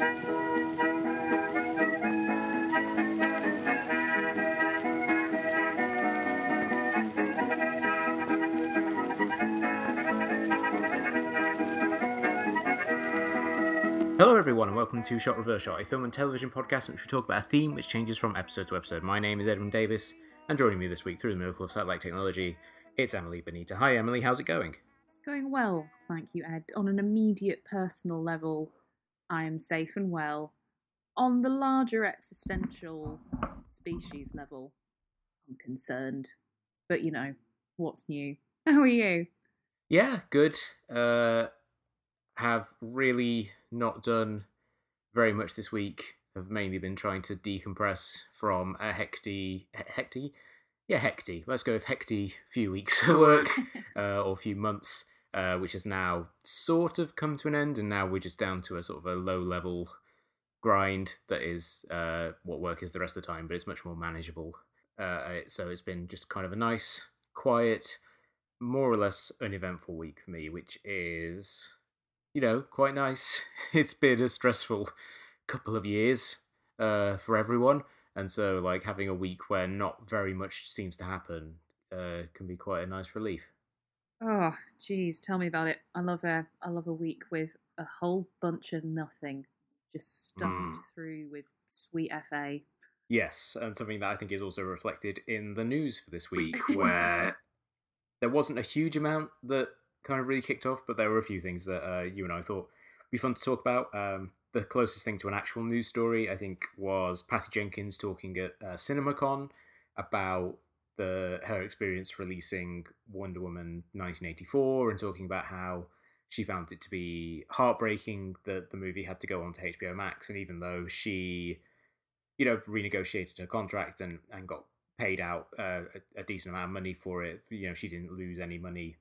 Hello, everyone, and welcome to Shot Reverse Shot, a film and television podcast in which we talk about a theme which changes from episode to episode. My name is Edwin Davis, and joining me this week through the miracle of satellite technology, it's Emily Benita. Hi, Emily, how's it going? It's going well, thank you, Ed. On an immediate personal level, I am safe and well. On the larger existential species level, I'm concerned. But you know, what's new? How are you? Yeah, good. Uh, have really not done very much this week. I've mainly been trying to decompress from a hecty, hecty, yeah, hecty. Let's go with hecty few weeks of work uh, or a few months, uh, which has now sort of come to an end, and now we're just down to a sort of a low level grind that is uh, what work is the rest of the time, but it's much more manageable. Uh, so it's been just kind of a nice, quiet, more or less uneventful week for me, which is you know, quite nice. it's been a stressful couple of years uh, for everyone, and so like having a week where not very much seems to happen uh, can be quite a nice relief. Oh, geez, tell me about it. I love a I love a week with a whole bunch of nothing, just stuffed Mm. through with sweet fa. Yes, and something that I think is also reflected in the news for this week, where there wasn't a huge amount that kind of really kicked off, but there were a few things that uh, you and I thought would be fun to talk about. Um, the closest thing to an actual news story, I think, was Patty Jenkins talking at uh, CinemaCon about the her experience releasing Wonder Woman 1984 and talking about how she found it to be heartbreaking that the movie had to go on to HBO Max, and even though she you know, renegotiated her contract and, and got paid out uh, a, a decent amount of money for it. You know, she didn't lose any money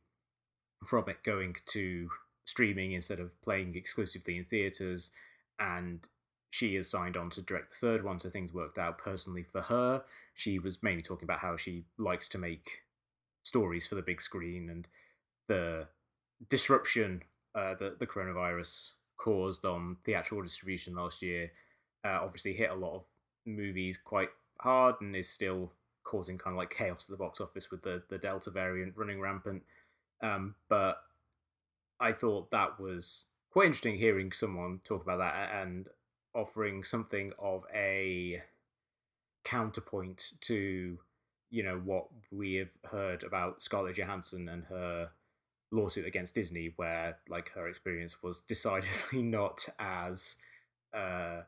from it going to streaming instead of playing exclusively in theaters. And she is signed on to direct the third one, so things worked out personally for her. She was mainly talking about how she likes to make stories for the big screen and the disruption uh, that the coronavirus caused on theatrical distribution last year uh, obviously hit a lot of movies quite hard and is still causing kind of like chaos at the box office with the, the Delta variant running rampant. Um, but I thought that was quite interesting hearing someone talk about that and offering something of a counterpoint to you know what we have heard about Scarlett Johansson and her lawsuit against Disney, where like her experience was decidedly not as uh,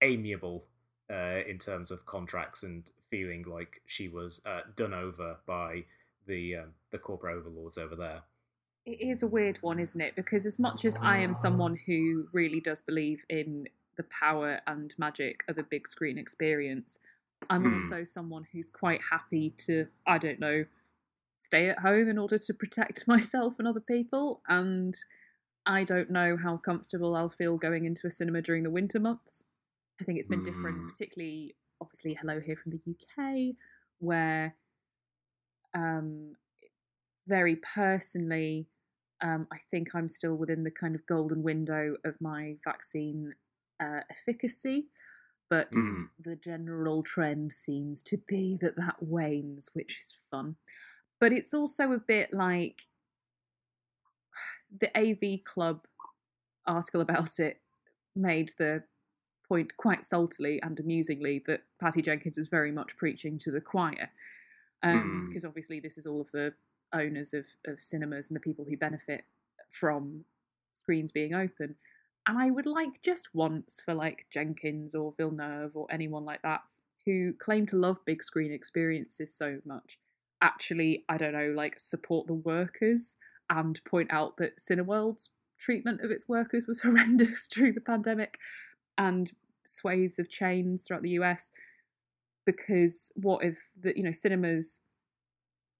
amiable uh, in terms of contracts and feeling like she was uh, done over by the um, the corporate overlords over there. It is a weird one, isn't it? Because as much as I am someone who really does believe in the power and magic of a big screen experience, I'm Hmm. also someone who's quite happy to, I don't know, stay at home in order to protect myself and other people. And I don't know how comfortable I'll feel going into a cinema during the winter months. I think it's been different, Hmm. particularly, obviously, hello here from the UK, where um, very personally, um, I think I'm still within the kind of golden window of my vaccine uh, efficacy, but Mm. the general trend seems to be that that wanes, which is fun. But it's also a bit like the AV Club article about it made the point quite saltily and amusingly that Patty Jenkins is very much preaching to the choir. Um, Mm. Because obviously, this is all of the owners of, of cinemas and the people who benefit from screens being open. And I would like just once for like Jenkins or Villeneuve or anyone like that who claim to love big screen experiences so much, actually, I don't know, like support the workers and point out that Cineworld's treatment of its workers was horrendous during the pandemic and swathes of chains throughout the US. Because what if the you know cinemas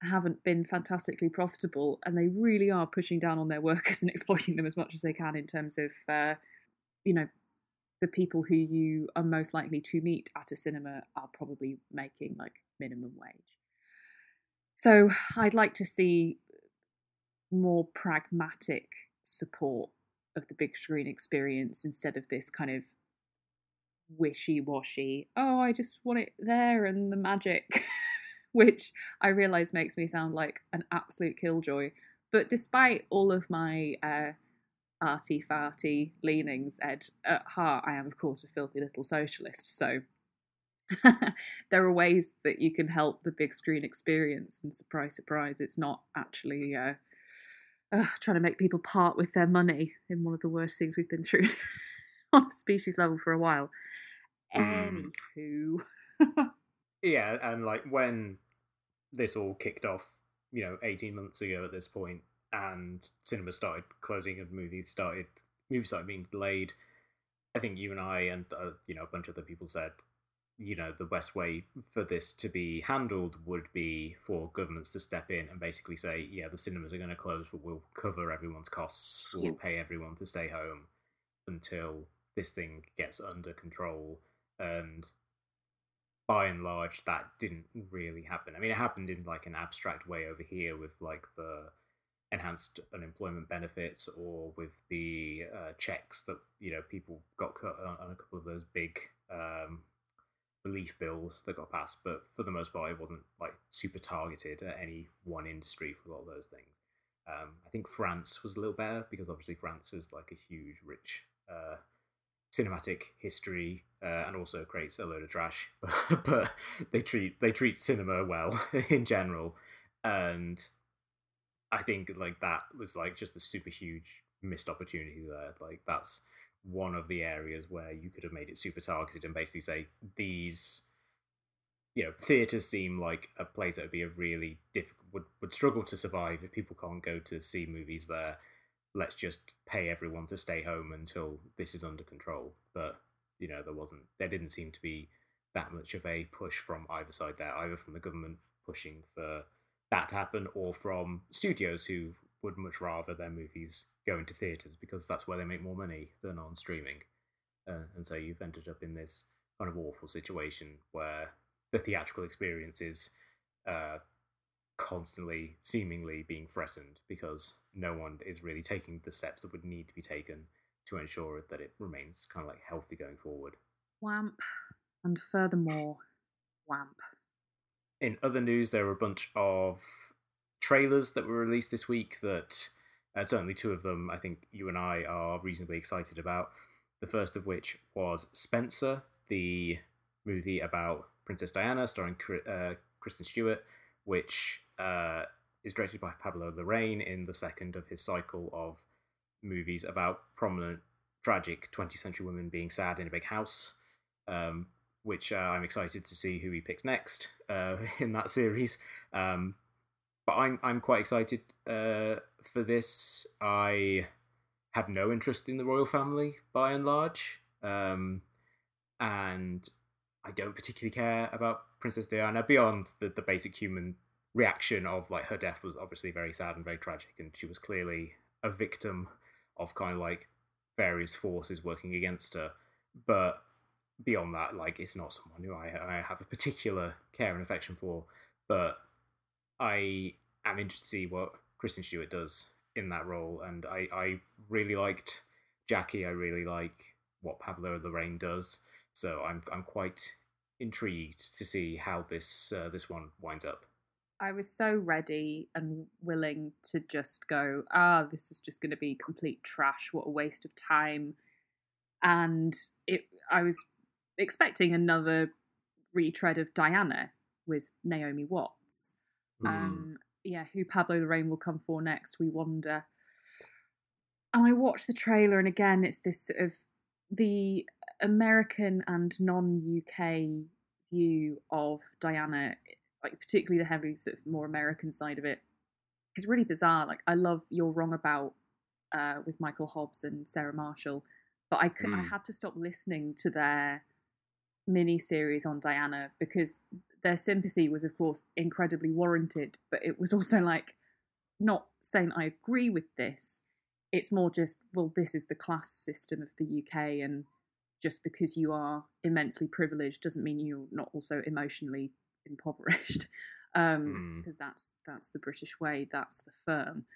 haven't been fantastically profitable and they really are pushing down on their workers and exploiting them as much as they can in terms of uh, you know the people who you are most likely to meet at a cinema are probably making like minimum wage so i'd like to see more pragmatic support of the big screen experience instead of this kind of wishy washy. Oh, I just want it there and the magic, which I realise makes me sound like an absolute killjoy. But despite all of my uh, arty farty leanings, Ed, at heart I am, of course, a filthy little socialist. So there are ways that you can help the big screen experience, and surprise, surprise, it's not actually. Uh, uh, trying to make people part with their money in one of the worst things we've been through on a species level for a while. Mm. Anywho. Yeah, and like when this all kicked off, you know, 18 months ago at this point, and cinemas started closing and movies started movies started being delayed. I think you and I and uh, you know a bunch of other people said, you know, the best way for this to be handled would be for governments to step in and basically say, yeah, the cinemas are going to close, but we'll cover everyone's costs. We'll pay everyone to stay home until this thing gets under control. And by and large, that didn't really happen. I mean, it happened in like an abstract way over here with like the enhanced unemployment benefits or with the uh, checks that you know people got cut on, on a couple of those big um, relief bills that got passed. But for the most part, it wasn't like super targeted at any one industry for a lot of those things. Um, I think France was a little better because obviously France is like a huge, rich uh, cinematic history uh, and also creates a load of trash. but they treat they treat cinema well in general, and I think like that was like just a super huge missed opportunity there. Like that's one of the areas where you could have made it super targeted and basically say these you know theaters seem like a place that would be a really difficult would, would struggle to survive if people can't go to see movies there let's just pay everyone to stay home until this is under control but you know there wasn't there didn't seem to be that much of a push from either side there either from the government pushing for that to happen or from studios who would much rather their movies go into theaters because that's where they make more money than on streaming. Uh, and so you've ended up in this kind of awful situation where the theatrical experience is uh, constantly, seemingly being threatened because no one is really taking the steps that would need to be taken to ensure that it remains kind of like healthy going forward. Wamp. And furthermore, wamp. In other news, there were a bunch of trailers that were released this week that uh, certainly two of them I think you and I are reasonably excited about. The first of which was Spencer, the movie about Princess Diana starring uh, Kristen Stewart, which uh, is directed by Pablo Larraín in the second of his cycle of movies about prominent, tragic 20th century women being sad in a big house. Um, which uh, I'm excited to see who he picks next uh, in that series. Um, but I'm I'm quite excited uh, for this. I have no interest in the royal family by and large, um, and I don't particularly care about Princess Diana beyond the, the basic human reaction of like her death was obviously very sad and very tragic, and she was clearly a victim of kind of like various forces working against her. But beyond that, like it's not someone who I I have a particular care and affection for. But I am interested to see what Kristen Stewart does in that role, and I, I really liked Jackie. I really like what Pablo Larraín does, so I'm I'm quite intrigued to see how this uh, this one winds up. I was so ready and willing to just go, ah, this is just going to be complete trash. What a waste of time. And it, I was expecting another retread of Diana with Naomi Watts. Mm. Um, yeah, who Pablo Larraín will come for next, we wonder. And I watched the trailer, and again, it's this sort of the American and non UK view of Diana, like particularly the heavy sort of more American side of it, is really bizarre. Like I love You're Wrong About uh, with Michael Hobbs and Sarah Marshall, but I could, mm. I had to stop listening to their mini series on Diana because their sympathy was, of course, incredibly warranted, but it was also like not saying I agree with this. It's more just, well, this is the class system of the UK, and just because you are immensely privileged doesn't mean you're not also emotionally impoverished. Um, because mm. that's that's the British way, that's the firm.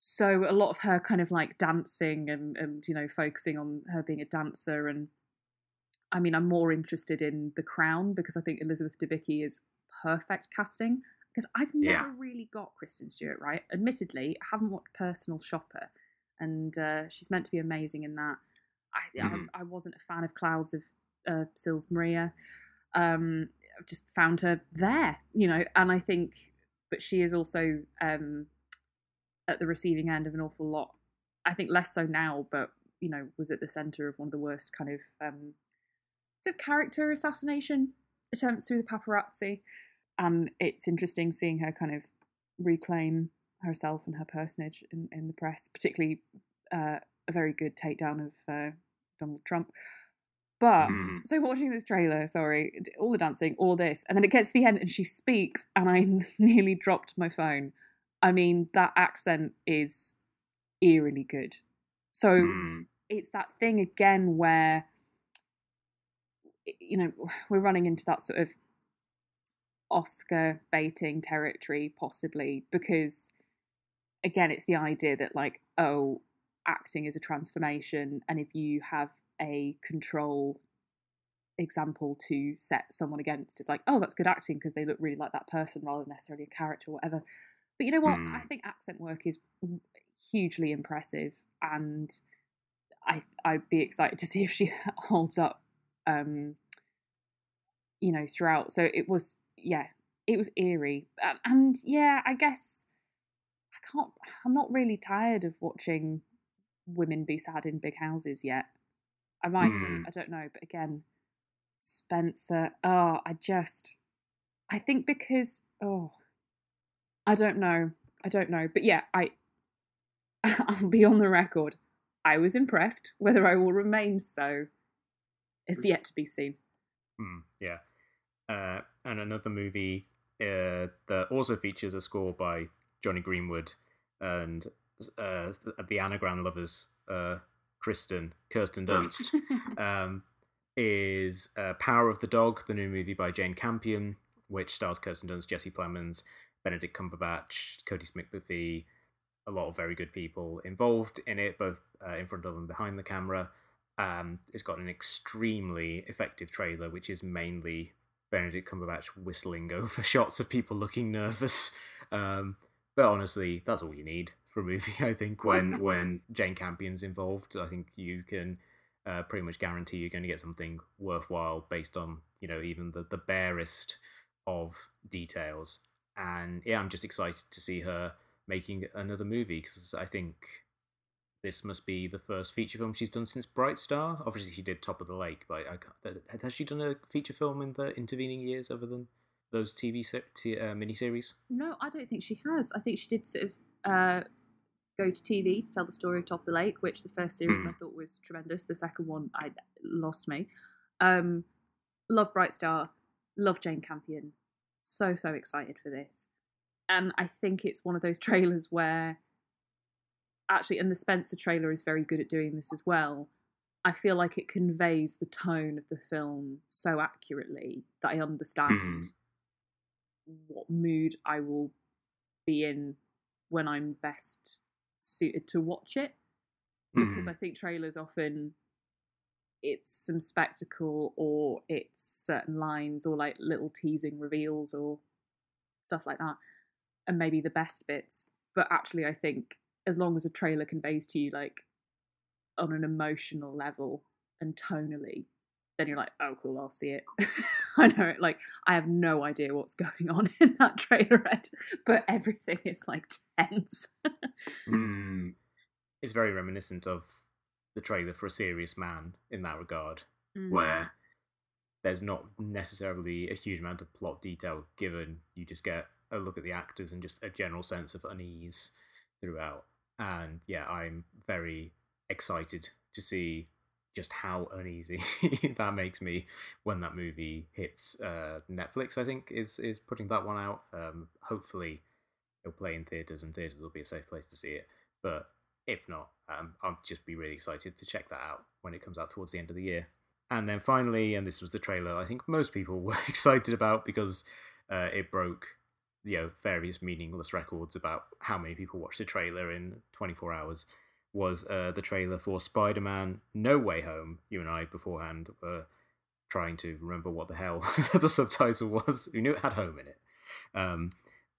So a lot of her kind of like dancing and and you know focusing on her being a dancer and I mean, I'm more interested in The Crown because I think Elizabeth Debicki is perfect casting. Because I've never Yeah. really got Kristen Stewart right. Admittedly, I haven't watched Personal Shopper, and uh, she's meant to be amazing in that. I, Mhm. I I wasn't a fan of Clouds of uh, Sils Maria. Um, I've just found her there, you know, and I think, but she is also um, at the receiving end of an awful lot. I think less so now, but you know, was at the center of one of the worst kind of um, sort of character assassination attempts through the paparazzi. And it's interesting seeing her kind of reclaim herself and her personage in, in the press, particularly uh, a very good takedown of uh, Donald Trump. But Mhm. so watching this trailer, sorry, all the dancing, all this, and then it gets to the end and she speaks, and I nearly dropped my phone. I mean, that accent is eerily good. So Mm. it's that thing again where you know we're running into that sort of oscar baiting territory possibly because again it's the idea that like oh acting is a transformation and if you have a control example to set someone against it's like oh that's good acting because they look really like that person rather than necessarily a character or whatever but you know what Hmm. i think accent work is hugely impressive and I I'd be excited to see if she holds up, um, you know, throughout. So it was, yeah, it was eerie, and, and yeah, I guess I can't. I'm not really tired of watching women be sad in big houses yet. I might Hmm. be. I don't know, but again, Spencer. Oh, I just. I think because oh, I don't know. I don't know, but yeah, I. I'll be on the record. I was impressed. Whether I will remain so is yet to be seen. Mm, yeah. Uh, and another movie uh, that also features a score by Jonny Greenwood and uh, the anagram lovers, uh, Kristen, Kirsten Dunst, um, is uh, Power of the Dog, the new movie by Jane Campion, which stars Kirsten Dunst, Jesse Plemons, Benedict Cumberbatch, Kodi Smit-McPhee, a lot of very good people involved in it, both uh, in front of and behind the camera. Um, it's got an extremely effective trailer, which is mainly Benedict Cumberbatch whistling over shots of people looking nervous. Um, but honestly, that's all you need for a movie. I think when when Jane Campion's involved, I think you can uh, pretty much guarantee you're going to get something worthwhile based on you know even the the barest of details. And yeah, I'm just excited to see her making another movie because I think this must be the first feature film she's done since Bright Star. Obviously, she did Top of the Lake, but I can't, has she done a feature film in the intervening years other than those TV se- t- uh, miniseries? No, I don't think she has. I think she did sort of uh, go to TV to tell the story of Top of the Lake, which the first series Hmm. I thought was tremendous. The second one, I lost me. Um, love Bright Star, love Jane Campion. So so excited for this, and I think it's one of those trailers where actually, and the Spencer trailer is very good at doing this as well. I feel like it conveys the tone of the film so accurately that I understand what mood I will be in when I'm best suited to watch it. Because Mhm. I think trailers often it's some spectacle or it's certain lines or like little teasing reveals or stuff like that. And maybe the best bits. But actually I think as long as a trailer conveys to you like on an emotional level and tonally, then you're like, oh cool, I'll see it. I know it like I have no idea what's going on in that trailerette, but everything is like tense. Mm. It's very reminiscent of the trailer for A Serious Man in that regard, Mm. where there's not necessarily a huge amount of plot detail given. You just get a look at the actors and just a general sense of unease throughout. And yeah, I'm very excited to see just how uneasy that makes me when that movie hits uh, Netflix. I think is is putting that one out. Um, hopefully, it'll play in theaters, and theaters will be a safe place to see it. But if not, um, I'll just be really excited to check that out when it comes out towards the end of the year. And then finally, and this was the trailer I think most people were excited about because uh, it broke you know various meaningless records about how many people watched the trailer in 24 hours was uh, the trailer for Spider-Man No Way Home. You and I beforehand were trying to remember what the hell the subtitle was. We knew it had home in it? Um,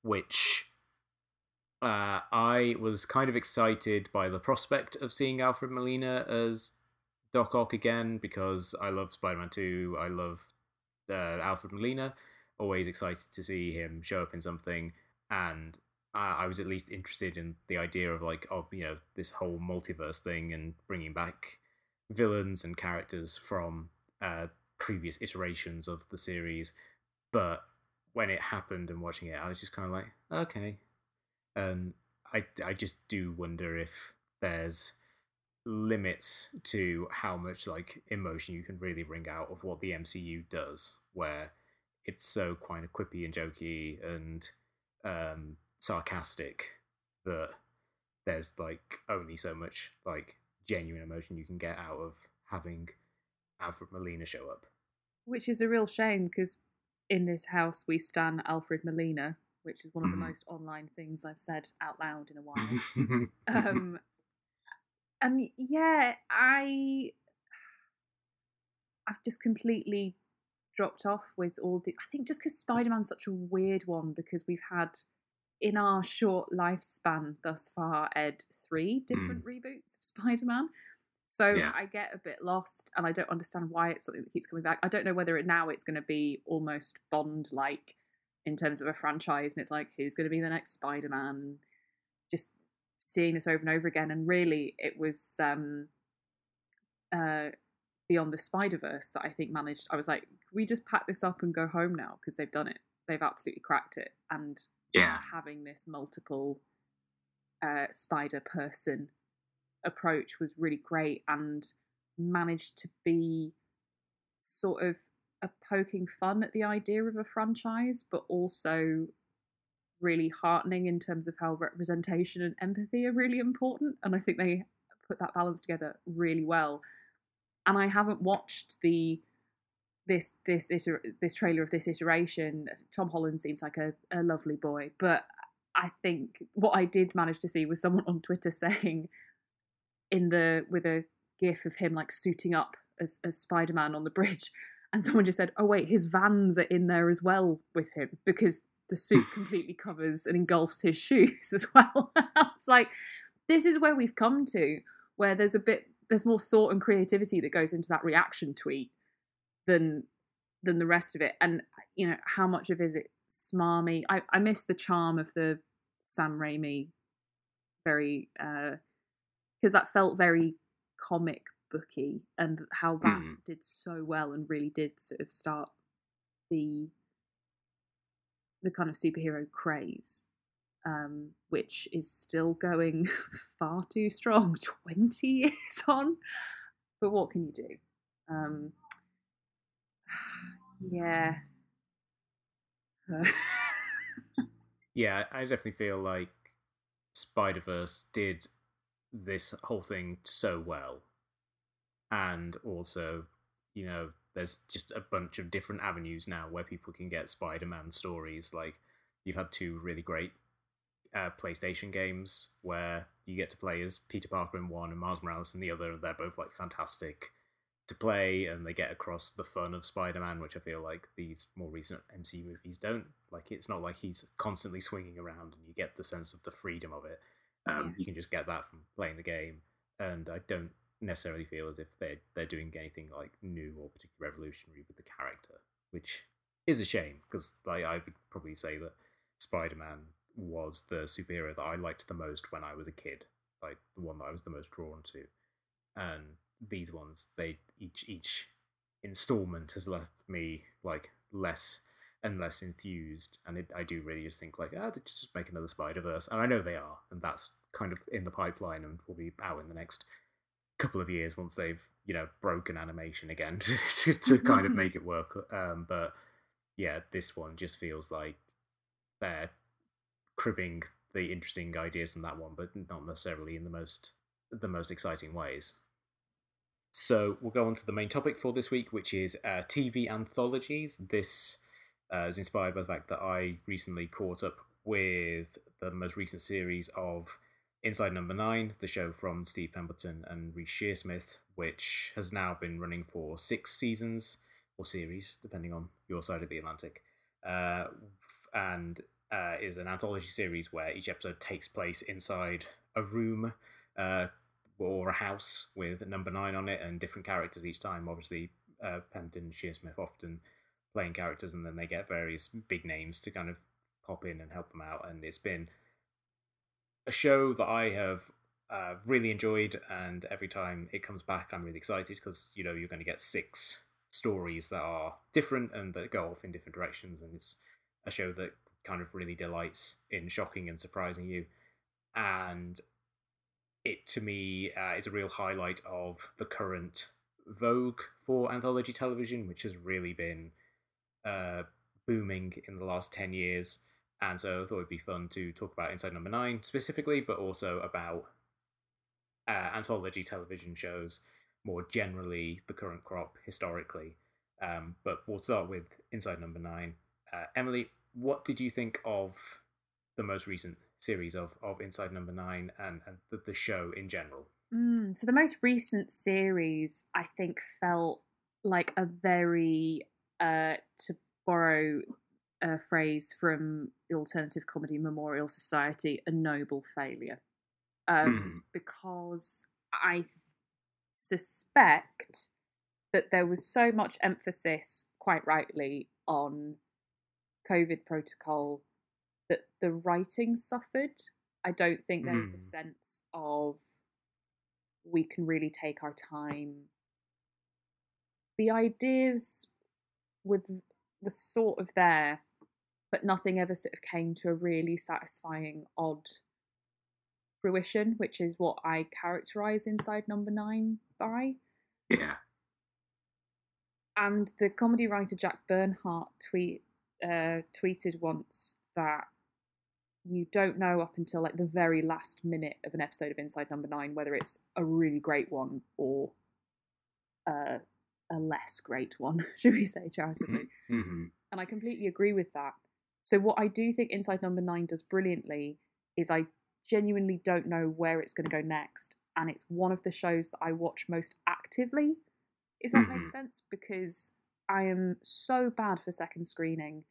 which uh, I was kind of excited by the prospect of seeing Alfred Molina as Doc Ock again because I love Spider Man 2. I love uh, Alfred Molina. Always excited to see him show up in something. And I was at least interested in the idea of, like, of, you know, this whole multiverse thing and bringing back villains and characters from uh, previous iterations of the series. But when it happened and watching it, I was just kind of like, okay. And I, I just do wonder if there's limits to how much like emotion you can really bring out of what the MCU does, where it's so kind of quippy and jokey and um, sarcastic that there's like only so much like genuine emotion you can get out of having Alfred Molina show up. Which is a real shame because in this house we stand Alfred Molina, which is one of the Mhm. most online things I've said out loud in a while. um, um, yeah, I, I've just completely dropped off with all the. I think just because Spider Man's such a weird one because we've had in our short lifespan thus far, Ed, three different reboots of Spider Man. So Yeah. I get a bit lost, and I don't understand why it's something that keeps coming back. I don't know whether it now it's going to be almost Bond like in terms of a franchise, and it's like who's going to be the next Spider Man? Just seeing this over and over again, and really, it was um, uh, Beyond the Spider Verse that I think managed. I was like, we just pack this up and go home now because they've done it. They've absolutely cracked it, and yeah. having this multiple uh, spider person approach was really great and managed to be sort of a poking fun at the idea of a franchise, but also really heartening in terms of how representation and empathy are really important. And I think they put that balance together really well. And I haven't watched the this this iter- this trailer of this iteration. Tom Holland seems like a, a lovely boy, but I think what I did manage to see was someone on Twitter saying in the with a gif of him like suiting up as, as Spider Man on the bridge, and someone just said, "Oh wait, his vans are in there as well with him because the suit completely covers and engulfs his shoes as well." it's like this is where we've come to, where there's a bit there's more thought and creativity that goes into that reaction tweet than than the rest of it, and you know how much of it is it smarmy. I I miss the charm of the Sam Raimi very because that felt very comic booky and how that Mm. did so well and really did sort of start the the kind of superhero craze um, which is still going far too strong 20 years on but what can you do um, yeah Yeah, I definitely feel like Spider Verse did this whole thing so well. And also, you know, there's just a bunch of different avenues now where people can get Spider Man stories. Like, you've had two really great uh, PlayStation games where you get to play as Peter Parker in one and Miles Morales in the other. They're both like fantastic to play and they get across the fun of Spider-Man, which I feel like these more recent MCU movies don't. Like it's not like he's constantly swinging around and you get the sense of the freedom of it. Um, Yeah. You can just get that from playing the game, and I don't necessarily feel as if they're they're doing anything like new or particularly revolutionary with the character, which is a shame because like I would probably say that Spider-Man was the superhero that I liked the most when I was a kid, like the one that I was the most drawn to, and these ones they each each installment has left me like less and less enthused and it, i do really just think like ah they just make another spider verse and i know they are and that's kind of in the pipeline and will be out in the next couple of years once they've you know broken animation again to, to, to kind of make it work um but yeah this one just feels like they're cribbing the interesting ideas from that one but not necessarily in the most the most exciting ways so we'll go on to the main topic for this week, which is uh, TV anthologies. This uh, is inspired by the fact that I recently caught up with the most recent series of Inside Number Nine, the show from Steve Pemberton and Reece Shearsmith, which has now been running for six seasons. or series, depending on your side of the Atlantic, uh, and uh, is an anthology series where each episode takes place inside a room uh, or a house with number nine on it and different characters each time. Obviously, uh, Pemberton and Shearsmith often playing characters, and then they get various big names to kind of pop in and help them out. And it's been a show that I have uh, really enjoyed, and every time it comes back, I'm really excited because you know you're going to get six stories that are different and that go off in different directions, and it's a show that kind of really delights in shocking and surprising you. And it to me uh, is a real highlight of the current vogue for anthology television, which has really been uh, booming in the last 10 years. And so I thought it'd be fun to talk about Inside Number Nine specifically, but also about uh, anthology television shows more generally, the current crop historically. Um, but we'll start with Inside Number Nine. Uh, Emily, what did you think of the most recent series of, of Inside Number Nine and, and the, the show in general? Mm, so the most recent series, I think, felt like a very, uh, to borrow a phrase from the Alternative Comedy Memorial Society, a noble failure. Um, mm. Because I suspect that there was so much emphasis, quite rightly, on COVID protocol that the writing suffered. I don't think there was mm. a sense of we can really take our time. The ideas with were sort of there, but nothing ever sort of came to a really satisfying odd fruition, which is what I characterize inside number nine by. Yeah. And the comedy writer Jack Bernhardt tweet uh, tweeted once that you don't know up until like the very last minute of an episode of Inside Number Nine whether it's a really great one or uh, a less great one, should we say, charitably. Mm-hmm. mm-hmm. And I completely agree with that. So, what I do think Inside Number Nine does brilliantly is I genuinely don't know where it's going to go next. And it's one of the shows that I watch most actively, if that mm-hmm. makes sense, because I am so bad for second screening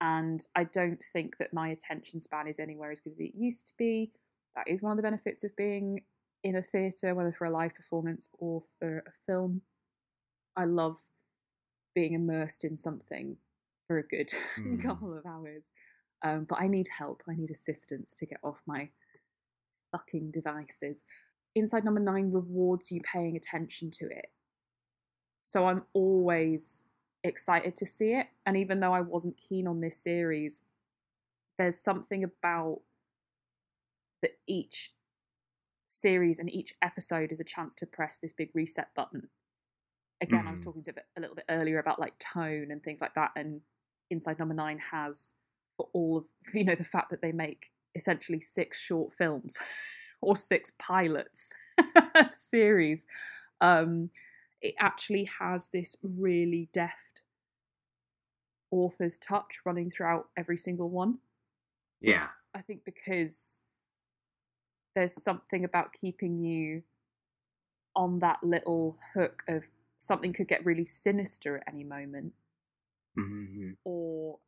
and I don't think that my attention span is anywhere as good as it used to be. That is one of the benefits of being in a theatre, whether for a live performance or for a film. I love being immersed in something for a good mm. couple of hours. Um, but I need help. I need assistance to get off my fucking devices. Inside number nine rewards you paying attention to it. So I'm always excited to see it. And even though I wasn't keen on this series, there's something about that each series and each episode is a chance to press this big reset button. Again, mm. I was mm. talking to a little bit earlier about like tone and things like that, and Inside Number Nine has for all of you know the fact that they make essentially six short films or six pilots series. Um, it actually has this really deft author's touch running throughout every single one. Yeah. I think because there's something about keeping you on that little hook of something could get really sinister at any moment, mm-hmm. or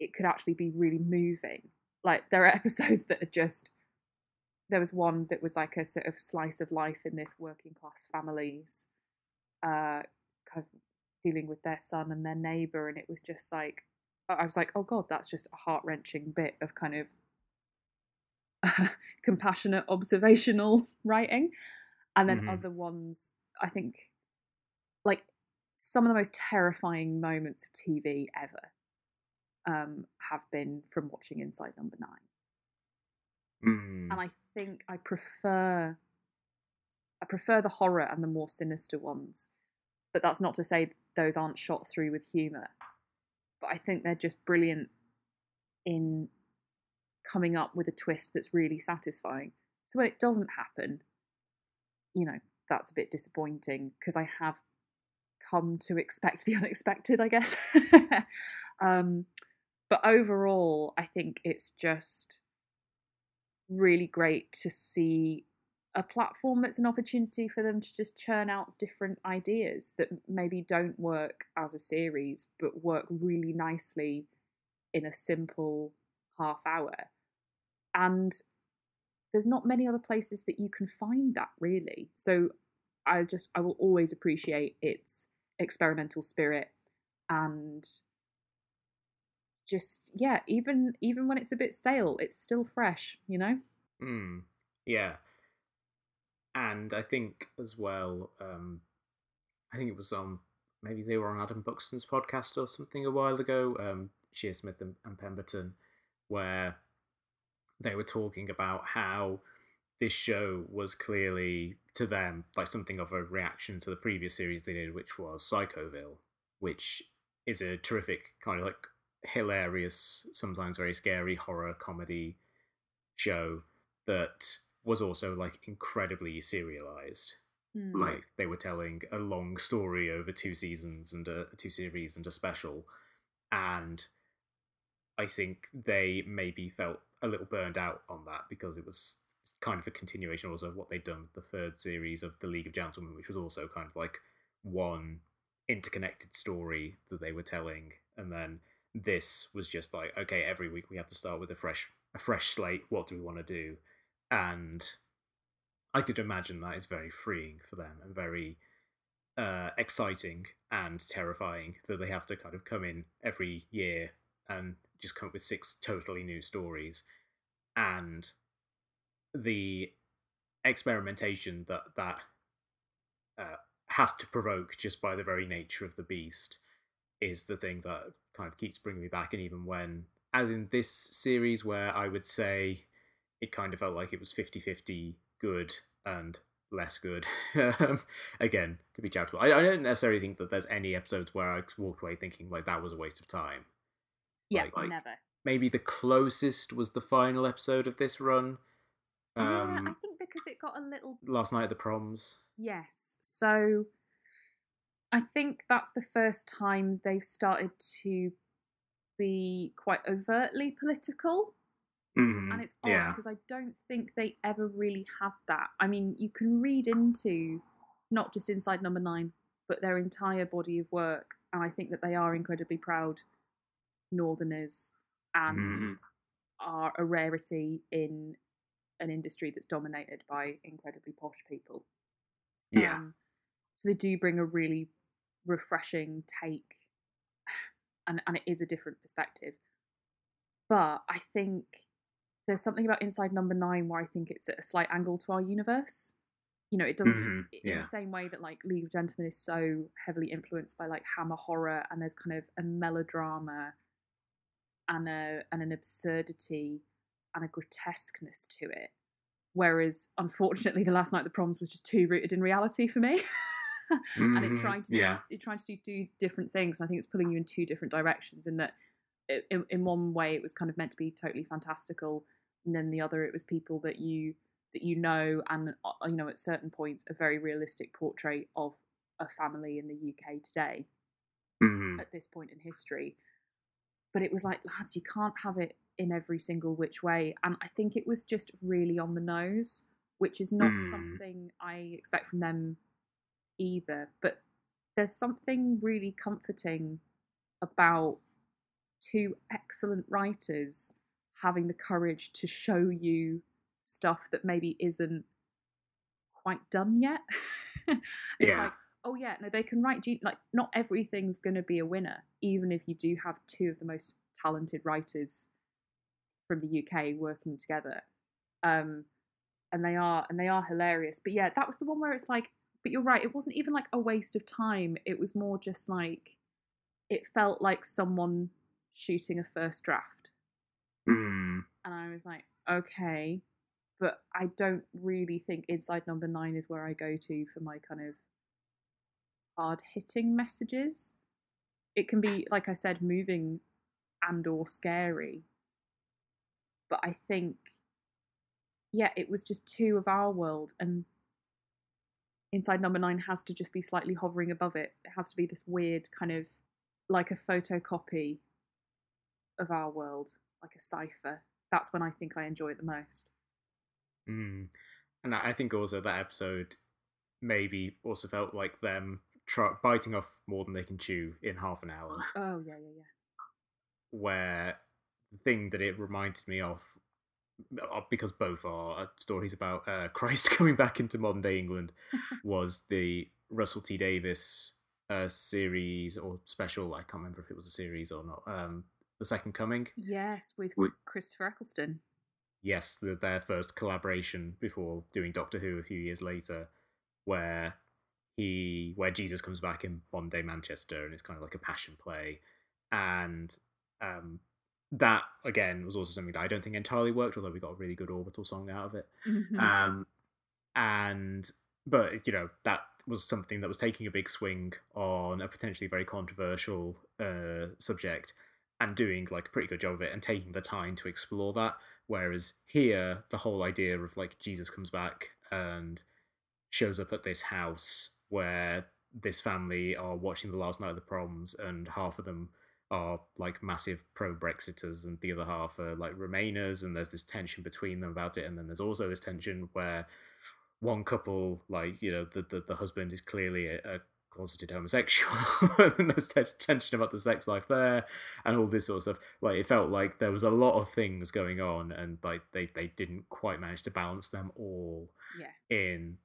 it could actually be really moving. Like there are episodes that are just. There was one that was like a sort of slice of life in this working class family's uh, kind of dealing with their son and their neighbor, and it was just like I was like, oh god, that's just a heart wrenching bit of kind of compassionate observational writing, and then mm-hmm. other ones, I think, like some of the most terrifying moments of TV ever um, have been from watching Inside Number Nine. Mm. And I think I prefer I prefer the horror and the more sinister ones. But that's not to say those aren't shot through with humour. But I think they're just brilliant in coming up with a twist that's really satisfying. So when it doesn't happen, you know, that's a bit disappointing because I have come to expect the unexpected, I guess. um, but overall, I think it's just really great to see a platform that's an opportunity for them to just churn out different ideas that maybe don't work as a series but work really nicely in a simple half hour. And there's not many other places that you can find that really. So I just I will always appreciate its experimental spirit and just yeah, even even when it's a bit stale, it's still fresh, you know? Mm, yeah. And I think as well, um I think it was on maybe they were on Adam Buxton's podcast or something a while ago, um, Shearsmith and, and Pemberton, where they were talking about how this show was clearly to them like something of a reaction to the previous series they did, which was Psychoville, which is a terrific kind of like hilarious, sometimes very scary horror comedy show that was also like incredibly serialized. Mm. Like they were telling a long story over two seasons and a two series and a special, and I think they maybe felt a little burned out on that because it was kind of a continuation also of what they'd done with the third series of the League of Gentlemen, which was also kind of like one interconnected story that they were telling, and then this was just like okay, every week we have to start with a fresh a fresh slate. What do we want to do? And I could imagine that is very freeing for them and very uh, exciting and terrifying that they have to kind of come in every year and just come up with six totally new stories. And the experimentation that that uh, has to provoke just by the very nature of the beast is the thing that kind of keeps bringing me back. And even when as in this series where i would say it kind of felt like it was 50-50 good and less good um, again to be charitable I, I don't necessarily think that there's any episodes where i walked away thinking like that was a waste of time Yeah, Like- never. maybe the closest was the final episode of this run yeah, I um, think because it got a little last night at the proms Yes. So I think that's the first time they've started to be quite overtly political. Mm-hmm. And it's odd because I don't think they ever really had that. I mean, you can read into not just Inside Number Nine, but their entire body of work. And I think that they are incredibly proud Northerners and Mhm. are a rarity in an industry that's dominated by incredibly posh people. yeah Um, so they do bring a really refreshing take, and and it is a different perspective. But I think there's something about Inside Number Nine where I think it's at a slight angle to our universe. You know, it doesn't Mhm, in the same way that like League of Gentlemen is so heavily influenced by like Hammer horror, and there's kind of a melodrama and a and an absurdity and a grotesqueness to it. Whereas, unfortunately, the last night of the proms was just too rooted in reality for me, and it Mhm, tried to do, yeah. it tried to do, do different things. And I think it's pulling you in two different directions. In that, in, in one way, it was kind of meant to be totally fantastical, and then the other, it was people that you that you know, and uh, you know, at certain points, a very realistic portrait of a family in the UK today Mhm. at this point in history. But it was like, lads, you can't have it in every single which way. And I think it was just really on the nose, which is not Mm. something I expect from them either. But there's something really comforting about two excellent writers having the courage to show you stuff that maybe isn't quite done yet. it's Yeah. like, oh yeah, no, they can write. gen- Like, not everything's going to be a winner, even if you do have two of the most talented writers from the UK working together. Um, and they are, and they are hilarious. But yeah, that was the one where it's like, but you're right. It wasn't even like a waste of time. It was more just like, it felt like someone shooting a first draft Mm. and I was like, okay, but I don't really think Inside Number Nine is where I go to for my kind of hard hitting messages. It can be, like I said, moving and or scary, but I think, yeah, it was just two of our world, and Inside Number Nine has to just be slightly hovering above it. It has to be this weird kind of like a photocopy of our world, like a cipher. That's when I think I enjoy it the most. Mm. and I think also that episode maybe also felt like them try- biting off more than they can chew in half an hour. Oh yeah, yeah, yeah. Where the thing that it reminded me of, uh, because both are stories about uh, Christ coming back into modern day England, was the Russell T Davies uh, series or special. I can't remember if it was a series or not. Um, the Second Coming. Yes, with Wi- Christopher Eccleston. yes, the, their first collaboration before doing Doctor Who a few years later, where he where Jesus comes back in one day Manchester and it's kind of like a passion play, and um, that again was also something that I don't think entirely worked, although we got a really good orbital song out of it. Mhm. Um, and but you know that was something that was taking a big swing on a potentially very controversial uh, subject and doing like a pretty good job of it and taking the time to explore that. Whereas here, the whole idea of like Jesus comes back and shows up at this house where this family are watching the last night of the proms and half of them are like massive pro Brexiters and the other half are like Remainers and there's this tension between them about it and then there's also this tension where one couple like you know the the, the husband is clearly a, a closeted homosexual. And there's te- tension about the sex life there and all this sort of stuff. Like it felt like there was a lot of things going on and like they they didn't quite manage to balance them all yeah. in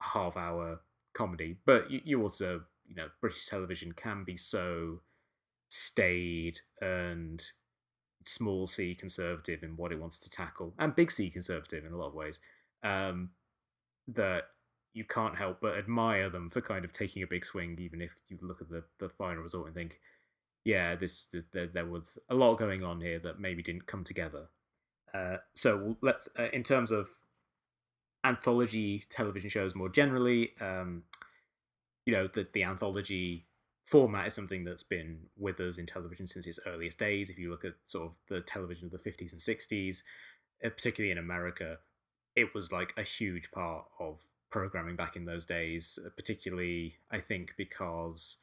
half hour comedy. But you, you also you know british television can be so staid and small c conservative in what it wants to tackle and big c conservative in a lot of ways um that you can't help but admire them for kind of taking a big swing even if you look at the the final result and think yeah this, th there, there was a lot going on here that maybe didn't come together. Uh, so let's uh, in terms of anthology television shows more generally um, you know the, the anthology format is something that's been with us in television since its earliest days. If you look at sort of the television of the 50s and 60s uh, particularly in america it was like a huge part of programming back in those days uh, particularly i think because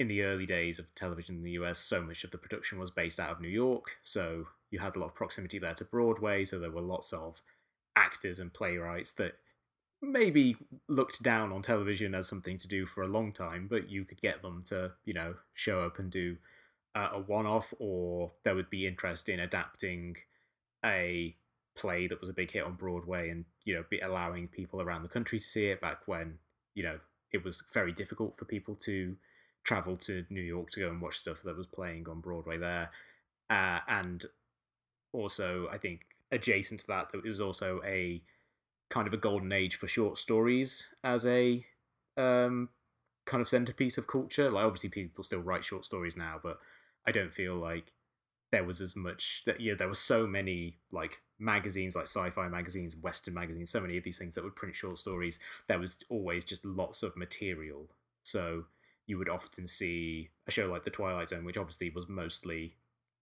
in the early days of television in the US, so much of the production was based out of New York. So you had a lot of proximity there to Broadway. So there were lots of actors and playwrights that maybe looked down on television as something to do for a long time, but you could get them to, you know, show up and do uh, a one off, or there would be interest in adapting a play that was a big hit on Broadway and, you know, be allowing people around the country to see it back when, you know, it was very difficult for people to travel to New York to go and watch stuff that was playing on Broadway there. Uh, and also, I think adjacent to that, there was also a kind of a golden age for short stories as a um, kind of centerpiece of culture. Like, obviously, people still write short stories now, but I don't feel like there was as much that you know there were so many like magazines like sci-fi magazines western magazines so many of these things that would print short stories there was always just lots of material. So you would often see a show like The Twilight Zone, which obviously was mostly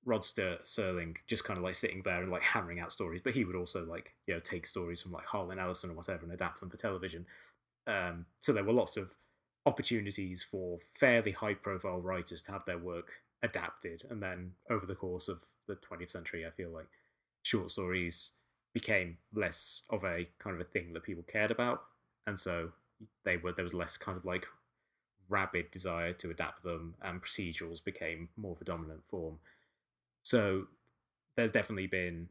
Rod Serling just kind of like sitting there and like hammering out stories, but he would also like you know take stories from like Harlan Ellison or whatever and adapt them for television. Um, so there were lots of opportunities for fairly high profile writers to have their work adapted, and then over the course of the 20th century, I feel like short stories became less of a kind of a thing that people cared about, and so they were there was less kind of like rabid desire to adapt them, and procedurals became more of a dominant form. So there's definitely been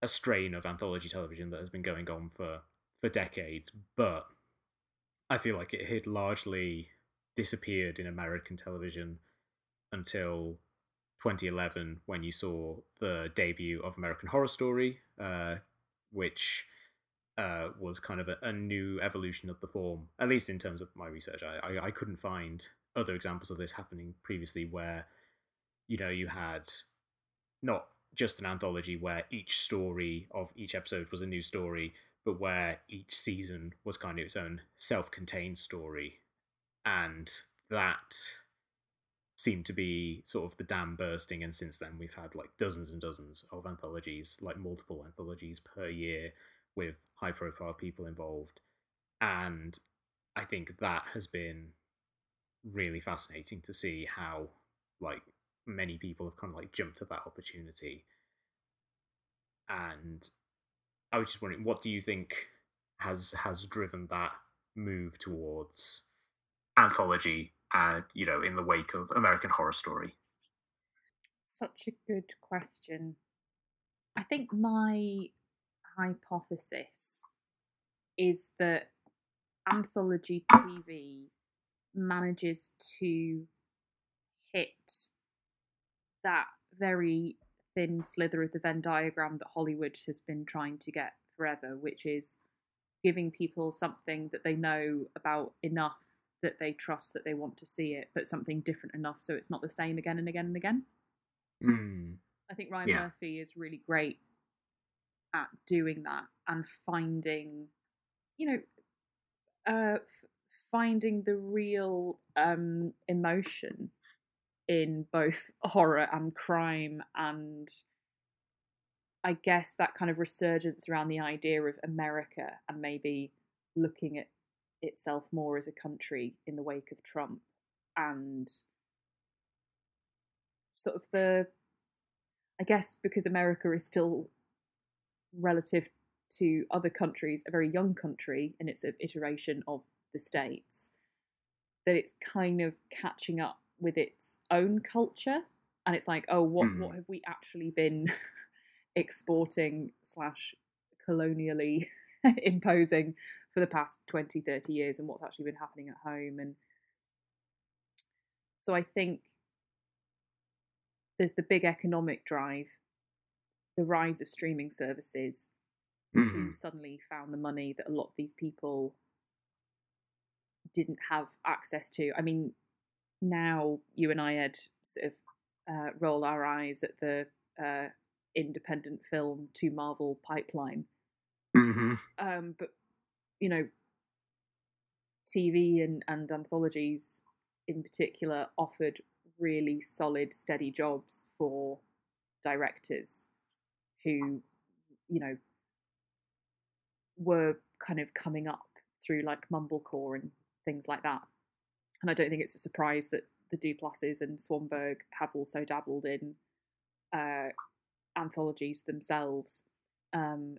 a strain of anthology television that has been going on for for decades, but I feel like it had largely disappeared in American television until 2011 when you saw the debut of American Horror Story, uh, which uh, was kind of a, a, new evolution of the form, at least in terms of my research. I, I, I couldn't find other examples of this happening previously where, you know, you had not just an anthology where each story of each episode was a new story, but where each season was kind of its own self contained story. And that seemed to be sort of the dam bursting. And since then, we've had like dozens and dozens of anthologies, like multiple anthologies per year with high profile people involved. And I think that has been really fascinating to see how like many people have kind of like jumped at that opportunity. And I was just wondering, what do you think has has driven that move towards anthology and you know in the wake of American Horror Story? Such a good question. I think my hypothesis is that anthology TV manages to hit that very thin slither of the Venn diagram that Hollywood has been trying to get forever, which is giving people something that they know about enough that they trust that they want to see it, but something different enough so it's not the same again and again and again. Mm. I think Ryan Yeah. Murphy is really great at doing that and finding, you know, uh, f- finding the real um, emotion in both horror and crime and I guess that kind of resurgence around the idea of America and maybe looking at itself more as a country in the wake of Trump and sort of the I guess because America is still relative to other countries a very young country and it's an iteration of the states that it's kind of catching up with its own culture and it's like oh what Mm. what have we actually been exporting slash colonially imposing for the past 20 30 years and what's actually been happening at home and so i think there's the big economic drive the rise of streaming services Mhm. who suddenly found the money that a lot of these people didn't have access to. I mean, now you and I had sort of uh, roll our eyes at the uh, independent film to Marvel pipeline, Mhm. um, but you know, TV and, and anthologies in particular offered really solid, steady jobs for directors who, you know, were kind of coming up through like mumblecore and things like that. And I don't think it's a surprise that the Duplases and Swanberg have also dabbled in uh, anthologies themselves. Um,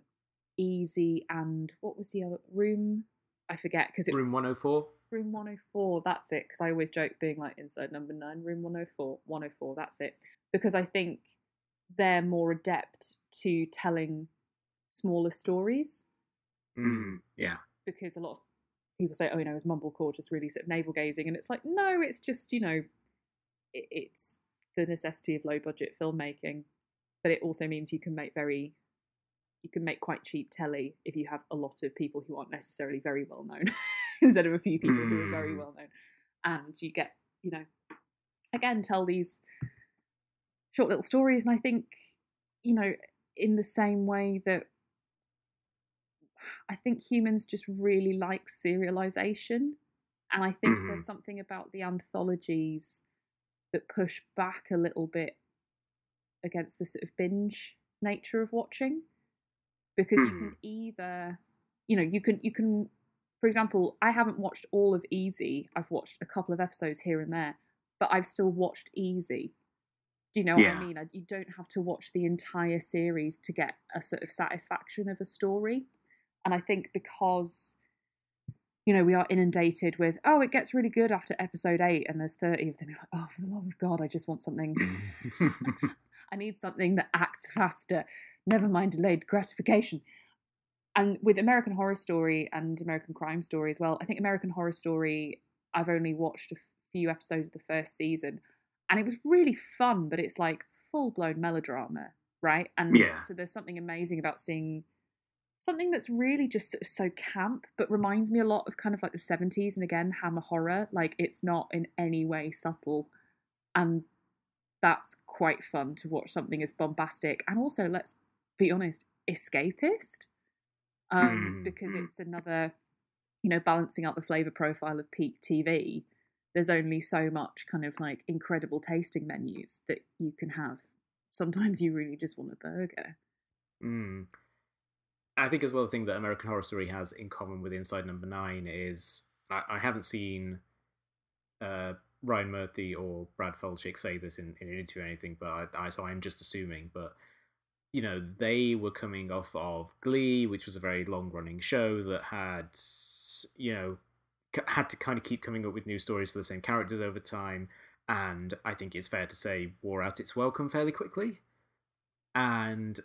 Easy and what was the other room? I forget because it's Room 104. Room 104, that's it. Because I always joke being like inside number nine, room 104, 104, that's it. Because I think they're more adept to telling smaller stories. Mhm. Yeah. Because a lot of people say, oh, you know, is Mumblecore just really sort of navel gazing? And it's like, no, it's just, you know, it, it's the necessity of low budget filmmaking. But it also means you can make very, you can make quite cheap telly if you have a lot of people who aren't necessarily very well known instead of a few people who are very Mm. well known. And you get, you know, again, tell these short little stories. And I think, you know, in the same way that I think humans just really like serialization. And I think there's something about the anthologies that push back a little bit against the sort of binge nature of watching. Because you can mm. either, you know, you can, you can, for example, I haven't watched all of Easy. I've watched a couple of episodes here and there, but I've still watched Easy. Do you know what I mean? I- You don't have to watch the entire series to get a sort of satisfaction of a story. And I think because, you know, we are inundated with, oh, it gets really good after episode eight and there's 30 of them. You're like, oh, for the love of God, I just want something. I need something that acts faster. Never mind delayed gratification. And with American Horror Story and American Crime Story as well, I think American Horror Story, I've only watched a few episodes of the first season and it was really fun, but it's like full blown melodrama, right? And Yeah. so there's something amazing about seeing something that's really just sort of so camp, but reminds me a lot of kind of like the 70s and again, Hammer horror. Like it's not in any way subtle. And that's quite fun to watch something as bombastic and also, let's be honest, escapist. Um, Mm. because it's another, you know, balancing out the flavor profile of peak TV. There's only so much kind of like incredible tasting menus that you can have. Sometimes you really just want a burger. Mm. I think as well the thing that American Horror Story has in common with Inside Number Nine is I, I haven't seen uh, Ryan Murphy or Brad Falchuk say this in, in an interview or anything, but I, I so I'm just assuming. But you know, they were coming off of Glee, which was a very long running show that had, you know, had to kind of keep coming up with new stories for the same characters over time. And I think it's fair to say wore out its welcome fairly quickly. And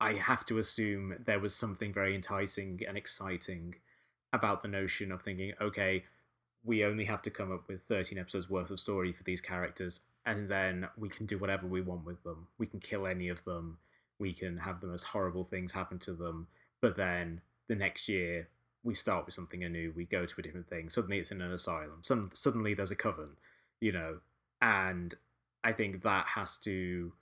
I have to assume there was something very enticing and exciting about the notion of thinking, okay, we only have to come up with 13 episodes worth of story for these characters, and then we can do whatever we want with them. We can kill any of them, we can have the most horrible things happen to them, but then the next year we start with something anew, we go to a different thing. Suddenly it's in an asylum, Some, suddenly there's a coven, you know, and I think that has to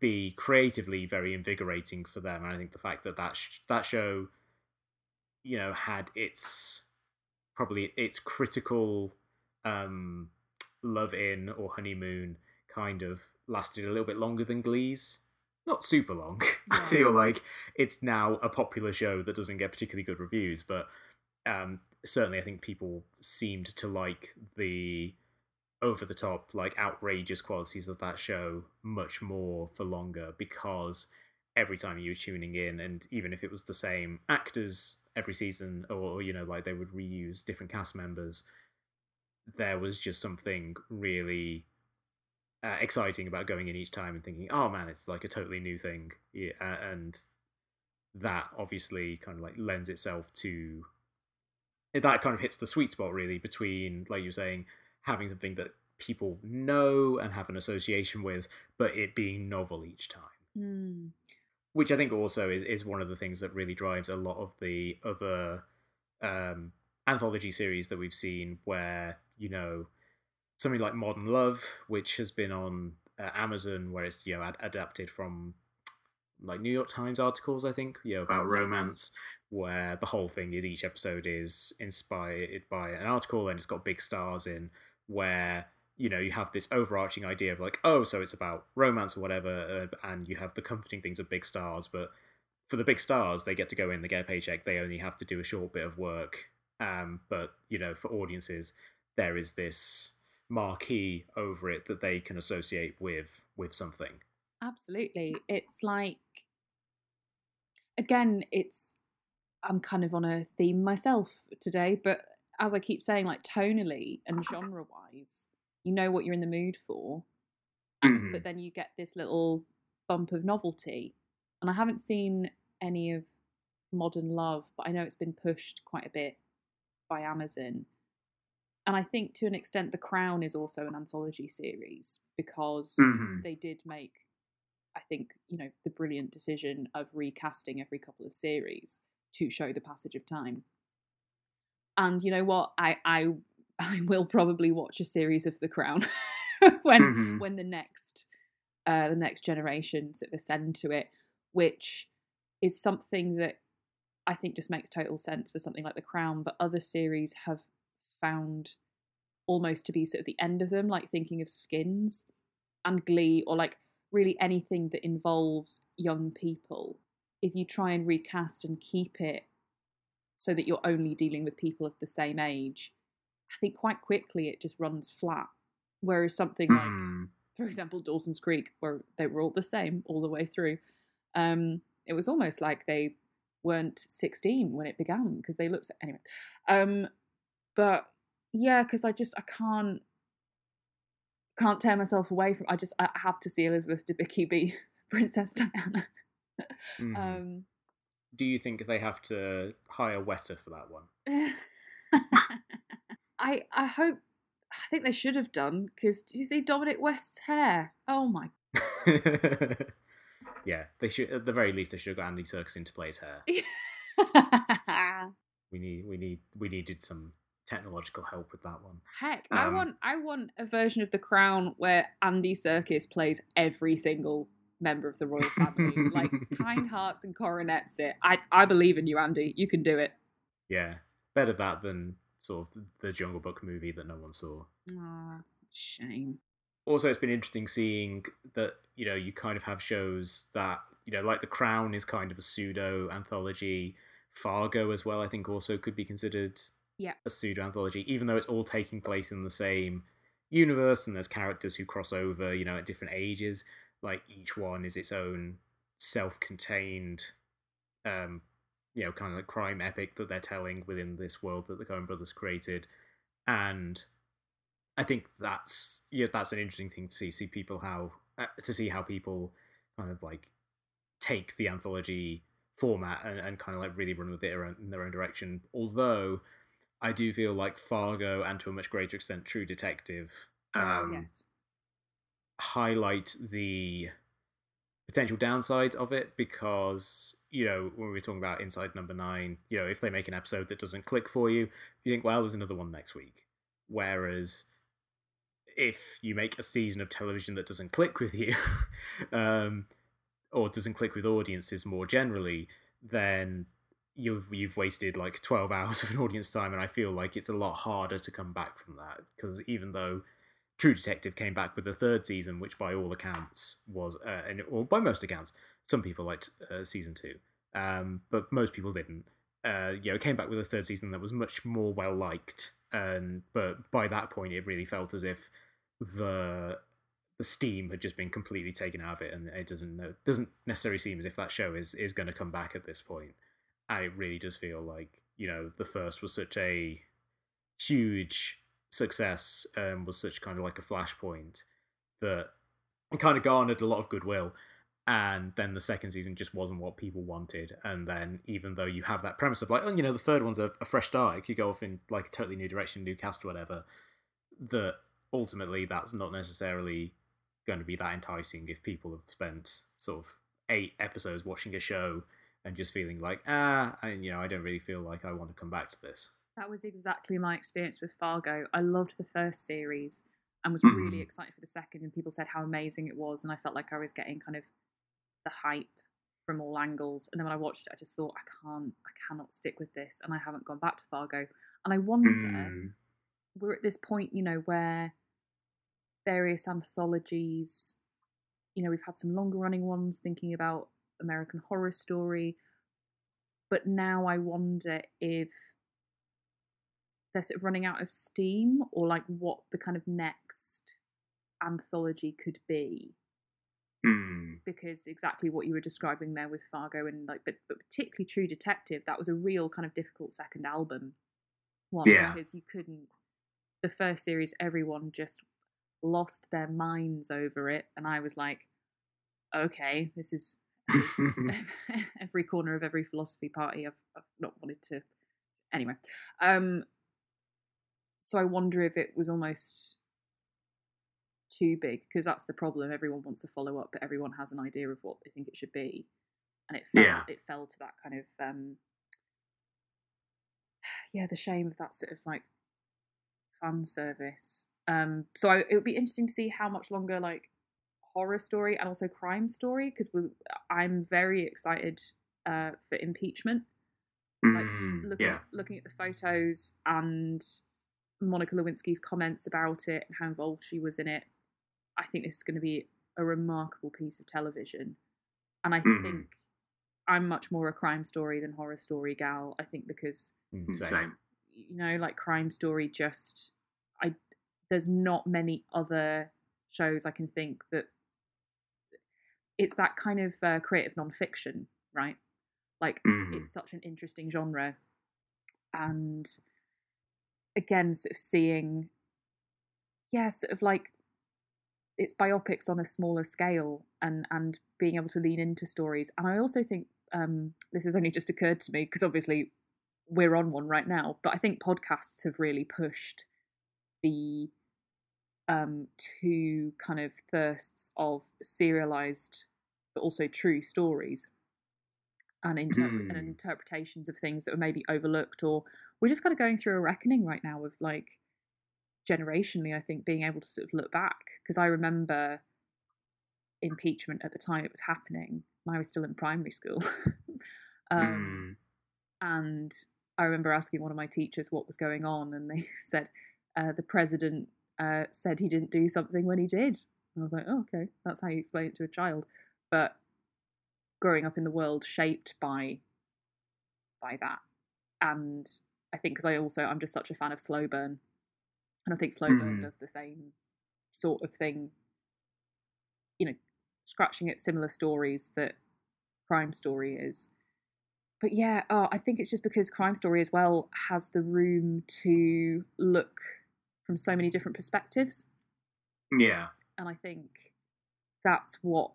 be creatively very invigorating for them. And I think the fact that that, sh- that show, you know, had its probably its critical um, love in or honeymoon kind of lasted a little bit longer than Glee's. Not super long. I feel like it's now a popular show that doesn't get particularly good reviews, but um, certainly I think people seemed to like the over the top, like outrageous qualities of that show much more for longer because every time you were tuning in, and even if it was the same actors every season, or you know, like they would reuse different cast members, there was just something really uh, exciting about going in each time and thinking, "Oh man, it's like a totally new thing," yeah, and that obviously kind of like lends itself to that kind of hits the sweet spot really between, like you're saying, having something that people know and have an association with, but it being novel each time. Mm which I think also is, is one of the things that really drives a lot of the other um, anthology series that we've seen, where you know something like Modern Love, which has been on uh, Amazon, where it's you know ad- adapted from like New York Times articles, I think, you know about yes. romance, where the whole thing is each episode is inspired by an article and it's got big stars in where you know you have this overarching idea of like oh so it's about romance or whatever uh, and you have the comforting things of big stars but for the big stars they get to go in they get a paycheck they only have to do a short bit of work um, but you know for audiences there is this marquee over it that they can associate with with something absolutely it's like again it's i'm kind of on a theme myself today but as i keep saying like tonally and genre wise you know what you're in the mood for, mm-hmm. but then you get this little bump of novelty. And I haven't seen any of Modern Love, but I know it's been pushed quite a bit by Amazon. And I think to an extent, The Crown is also an anthology series because mm-hmm. they did make, I think, you know, the brilliant decision of recasting every couple of series to show the passage of time. And you know what? I, I I will probably watch a series of The Crown when mm-hmm. when the next uh, the next generation sort of ascend to it, which is something that I think just makes total sense for something like The Crown. But other series have found almost to be sort of the end of them, like thinking of Skins and Glee, or like really anything that involves young people. If you try and recast and keep it so that you're only dealing with people of the same age, I think quite quickly it just runs flat. Whereas something like, mm. for example, Dawson's Creek, where they were all the same all the way through, um, it was almost like they weren't 16 when it began because they looked anyway. Um, but yeah, because I just I can't can't tear myself away from. I just I have to see Elizabeth Debicki be Princess Diana. mm-hmm. um, Do you think they have to hire Weta for that one? I I hope I think they should have done because did you see Dominic West's hair? Oh my! yeah, they should at the very least they should have got Andy Serkis in to play his hair. we need we need we needed some technological help with that one. Heck, um, I want I want a version of The Crown where Andy Serkis plays every single member of the royal family, like kind hearts and coronets. It. I I believe in you, Andy. You can do it. Yeah, better that than sort of the Jungle Book movie that no one saw. Ah, shame. Also, it's been interesting seeing that you know you kind of have shows that you know like The Crown is kind of a pseudo anthology. Fargo as well, I think, also could be considered yeah. a pseudo anthology, even though it's all taking place in the same universe and there's characters who cross over, you know, at different ages. Like each one is its own self-contained, um, you know, kind of like crime epic that they're telling within this world that the Coen Brothers created, and I think that's yeah, that's an interesting thing to see. See people how uh, to see how people kind of like take the anthology format and, and kind of like really run with it in their own direction. Although I do feel like Fargo and to a much greater extent True Detective Oh, um, yes. highlight the potential downsides of it because you know when we were talking about Inside Number Nine, you know if they make an episode that doesn't click for you, you think well there's another one next week. Whereas if you make a season of television that doesn't click with you, um, or doesn't click with audiences more generally, then you've you've wasted like 12 hours of an audience time and i feel like it's a lot harder to come back from that because even though true detective came back with a third season which by all accounts was uh, and or by most accounts some people liked uh, season two um, but most people didn't. Uh, you know came back with a third season that was much more well liked and but by that point it really felt as if the the steam had just been completely taken out of it and it doesn't it doesn't necessarily seem as if that show is is going to come back at this point and it really does feel like you know the first was such a huge success um was such kind of like a flashpoint that kind of garnered a lot of goodwill and then the second season just wasn't what people wanted and then even though you have that premise of like oh you know the third one's a, a fresh start it could go off in like a totally new direction new cast whatever that ultimately that's not necessarily going to be that enticing if people have spent sort of eight episodes watching a show and just feeling like ah and you know i don't really feel like i want to come back to this That was exactly my experience with Fargo. I loved the first series and was really Mhm. excited for the second, and people said how amazing it was, and I felt like I was getting kind of the hype from all angles. And then when I watched it, I just thought I can't, I cannot stick with this, and I haven't gone back to Fargo. And I wonder, Mm. we're at this point, you know, where various anthologies, you know, we've had some longer running ones thinking about American Horror Story, but now I wonder if they're sort of running out of steam or like what the kind of next anthology could be Mm. because exactly what you were describing there with Fargo and like but, but particularly True Detective that was a real kind of difficult second album one Yeah. because you couldn't the first series everyone just lost their minds over it and I was like okay this is every corner of every philosophy party I've, I've not wanted to anyway. Um so I wonder if it was almost too big because that's the problem. Everyone wants a follow up but everyone has an idea of what they think it should be. And it fell, Yeah. it fell to that kind of um yeah the shame of that sort of like fan service. Um so I, it would be interesting to see how much longer like horror story and also crime story because i'm very excited uh for impeachment like Mm. looking yeah. at, looking at the photos and Monica Lewinsky's comments about it and how involved she was in it, I think this is going to be a remarkable piece of television. And I Mhm. think I'm much more a crime story than horror story gal. I think because Mm, Mm, same. Same. you know, like crime story, just I there's not many other shows I can think that it's that kind of uh, creative nonfiction, right? Like Mhm. it's such an interesting genre, and again, sort of seeing, yeah, sort of like it's biopics on a smaller scale, and and being able to lean into stories. And I also think um, this has only just occurred to me because obviously we're on one right now, but I think podcasts have really pushed the um, two kind of thirsts of serialized but also true stories and, interp- and Mm. interpretations of things that were maybe overlooked or we're just kind of going through a reckoning right now of like generationally i think being able to sort of look back because i remember impeachment at the time it was happening and i was still in primary school um, Mm. and I remember asking one of my teachers what was going on, and they said uh, the president uh, said he didn't do something when he did. And I was like, oh, okay, that's how you explain it to a child. But growing up in the world shaped by by that, and I think because I also I'm just such a fan of slow burn, and I think slow burn Mhm. does the same sort of thing. You know, scratching at similar stories that Crime Story is. But yeah, oh, I think it's just because Crime Story as well has the room to look from so many different perspectives. Yeah. And I think that's what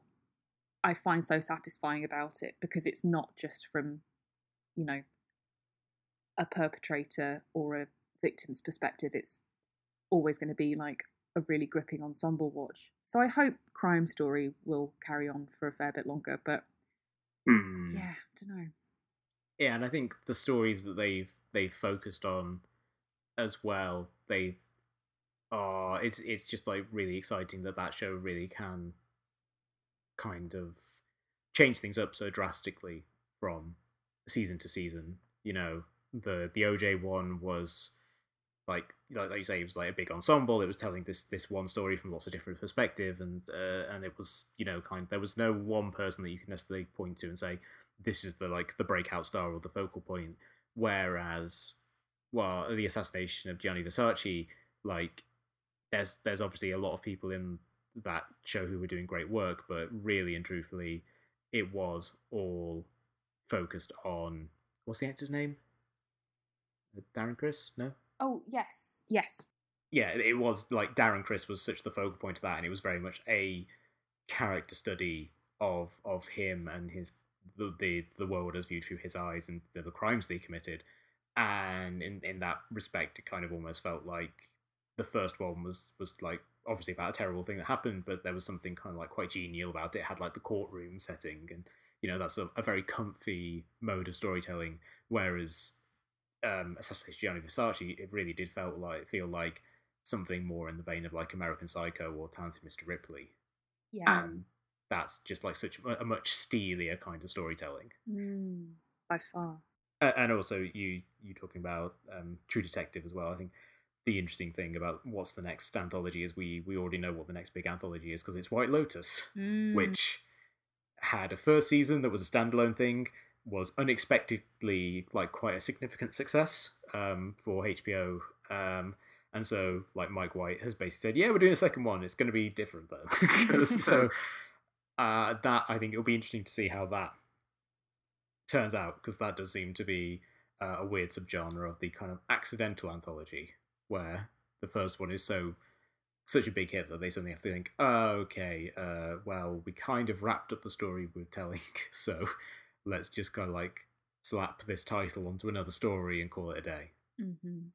I find so satisfying about it because it's not just from, you know, a perpetrator or a victim's perspective. It's always going to be like a really gripping ensemble watch. So I hope Crime Story will carry on for a fair bit longer. But Hmm. yeah, I don't know. Yeah, and I think the stories that they've they've focused on as well, they are it's it's just like really exciting that that show really can kind of change things up so drastically from season to season. You know, the the OJ one was like like, like you say, it was like a big ensemble. It was telling this this one story from lots of different perspective, and uh, and it was you know kind. There was no one person that you could necessarily point to and say this is the like the breakout star or the focal point. Whereas, well, the assassination of Gianni Versace, like there's there's obviously a lot of people in that show who were doing great work, but really and truthfully, it was all focused on what's the actor's name? Uh, Darren Criss? No. Oh yes, yes. Yeah, it was like Darren Criss was such the focal point of that, and it was very much a character study of of him and his the the, the world as viewed through his eyes and the, the crimes he committed. And in in that respect, it kind of almost felt like the first one was was like obviously about a terrible thing that happened, but there was something kind of like quite genial about it. it had like the courtroom setting, and you know that's a, a very comfy mode of storytelling. Whereas um, Assassination Gianni Versace, it really did felt like feel like something more in the vein of like American Psycho or Talented Mr. Ripley, Yes. and that's just like such a, much steelier kind of storytelling. Mm, by far. Uh, and also, you you talking about um, True Detective as well. I think the interesting thing about what's the next anthology is we we already know what the next big anthology is because it's White Lotus, Mm. which had a first season that was a standalone thing, was unexpectedly like quite a significant success um, for HBO. Um, and so, like Mike White has basically said, "Yeah, we're doing a second one. It's going to be different though." so uh, that I think it'll be interesting to see how that turns out because that does seem to be uh, a weird subgenre of the kind of accidental anthology where the first one is so such a big hit that they suddenly have to think, oh, okay, uh, well, we kind of wrapped up the story we we're telling, so let's just kind of like slap this title onto another story and call it a day. hmm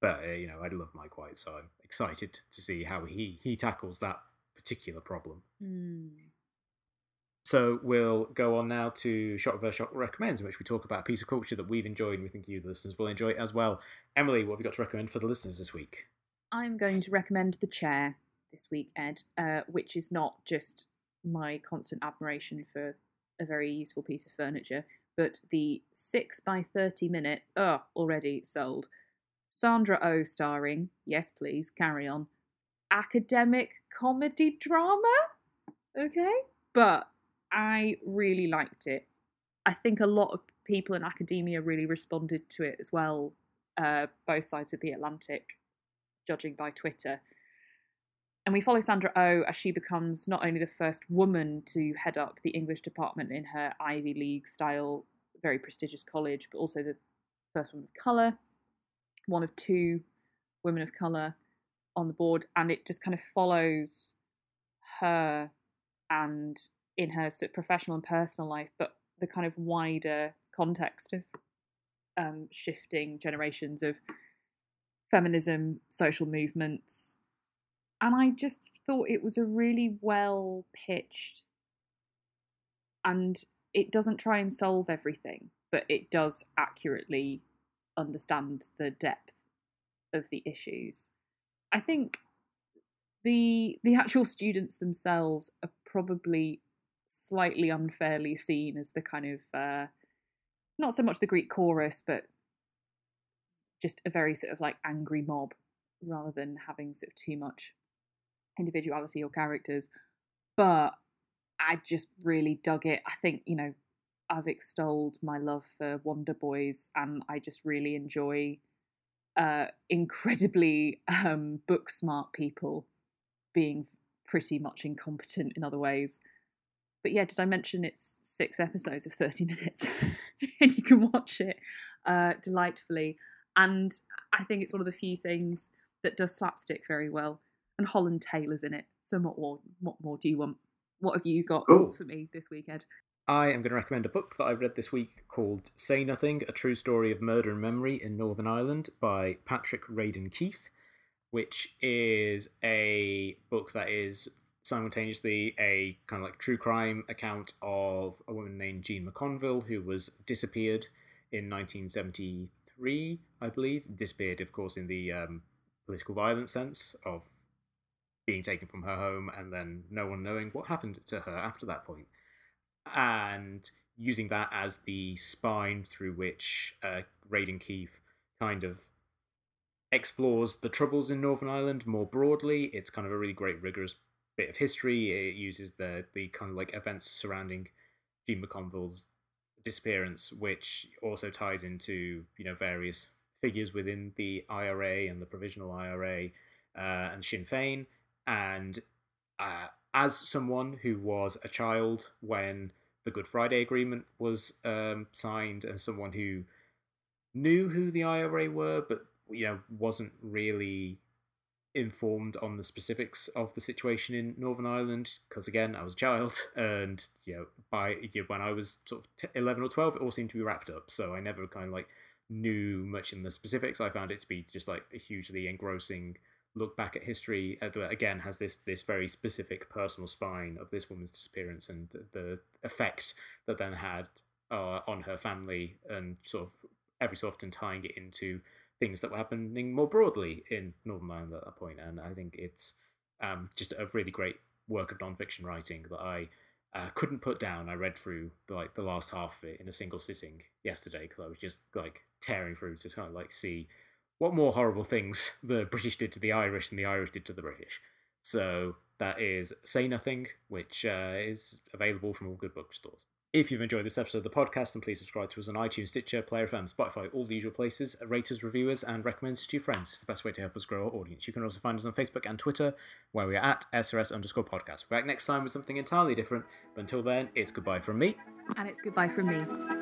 But uh, you know, I love Mike White, so I'm excited to see how he he tackles that particular problem. Mm. So we'll go on now to Shot vs Shot recommends, in which we talk about a piece of culture that we've enjoyed and we think you, the listeners, will enjoy as well. Emily, what have you got to recommend for the listeners this week? I'm going to recommend the chair this week, Ed, uh, which is not just my constant admiration for a very useful piece of furniture, but the six by thirty minute. Oh, already sold. Sandra O oh starring. Yes, please carry on. Academic comedy drama. Okay, but I really liked it. I think a lot of people in academia really responded to it as well. Uh, both sides of the Atlantic judging by Twitter. And we follow Sandra O oh as she becomes not only the first woman to head up the English department in her Ivy League style, very prestigious college, but also the first woman of colour, one of two women of colour on the board. And it just kind of follows her and in her sort of professional and personal life, but the kind of wider context of um, shifting generations of feminism, social movements. And I just thought it was a really well pitched and it doesn't try and solve everything, but it does accurately understand the depth of the issues. I think the the actual students themselves are probably slightly unfairly seen as the kind of uh, not so much the Greek chorus, but just a very sort of like angry mob rather than having sort of too much individuality or characters. But I just really dug it. I think, you know, I've extolled my love for Wonder Boys and I just really enjoy uh, incredibly um, book smart people being pretty much incompetent in other ways. But yeah, did I mention it's six episodes of 30 minutes? and you can watch it uh, delightfully. And I think it's one of the few things that does slapstick very well. And Holland Taylor's in it. So what more, what more do you want? What have you got Cool. for me this weekend? I am going to recommend a book that I read this week called Say Nothing A True Story of Murder and Memory in Northern Ireland by Patrick Radden Keefe, which is a book that is simultaneously a kind of like true crime account of a woman named Jean McConville who was disappeared in 1973, I believe. Disappeared, of course, in the um, political violence sense of being taken from her home and then no one knowing what happened to her after that point. and using that as the spine through which uh, Radden Keefe kind of explores the troubles in Northern Ireland more broadly. It's kind of a really great, rigorous bit of history. It uses the the kind of like events surrounding Jean McConville's disappearance, which also ties into you know various figures within the IRA and the provisional IRA uh, and Sinn Féin, and uh, as someone who was a child when the Good Friday Agreement was um, signed, and someone who knew who the IRA were, but you know wasn't really informed on the specifics of the situation in Northern Ireland because again I was a child and you know by you know, when I was sort of t- 11 or 12 it all seemed to be wrapped up so I never kind of like knew much in the specifics. I found it to be just like a hugely engrossing look back at history uh, that again has this this very specific personal spine of this woman's disappearance and the, the effect that then had uh, on her family and sort of every so often tying it into things that were happening more broadly in Northern Ireland at that point. And I think it's um, just a really great work of nonfiction writing that I uh, couldn't put down. I read through the, like the last half of it in a single sitting yesterday because I was just like tearing through to kind of like see what more horrible things the British did to the Irish than the Irish did to the British. So that is Say Nothing, which uh, is available from all good bookstores. If you've enjoyed this episode of the podcast, then please subscribe to us on iTunes, Stitcher, Player FM, Spotify, all the usual places. Rate us, review us, and recommend us to your friends. It's the best way to help us grow our audience. You can also find us on Facebook and Twitter, where we are at SRS underscore podcast. We're back next time with something entirely different, but until then, it's goodbye from me. And it's goodbye from me.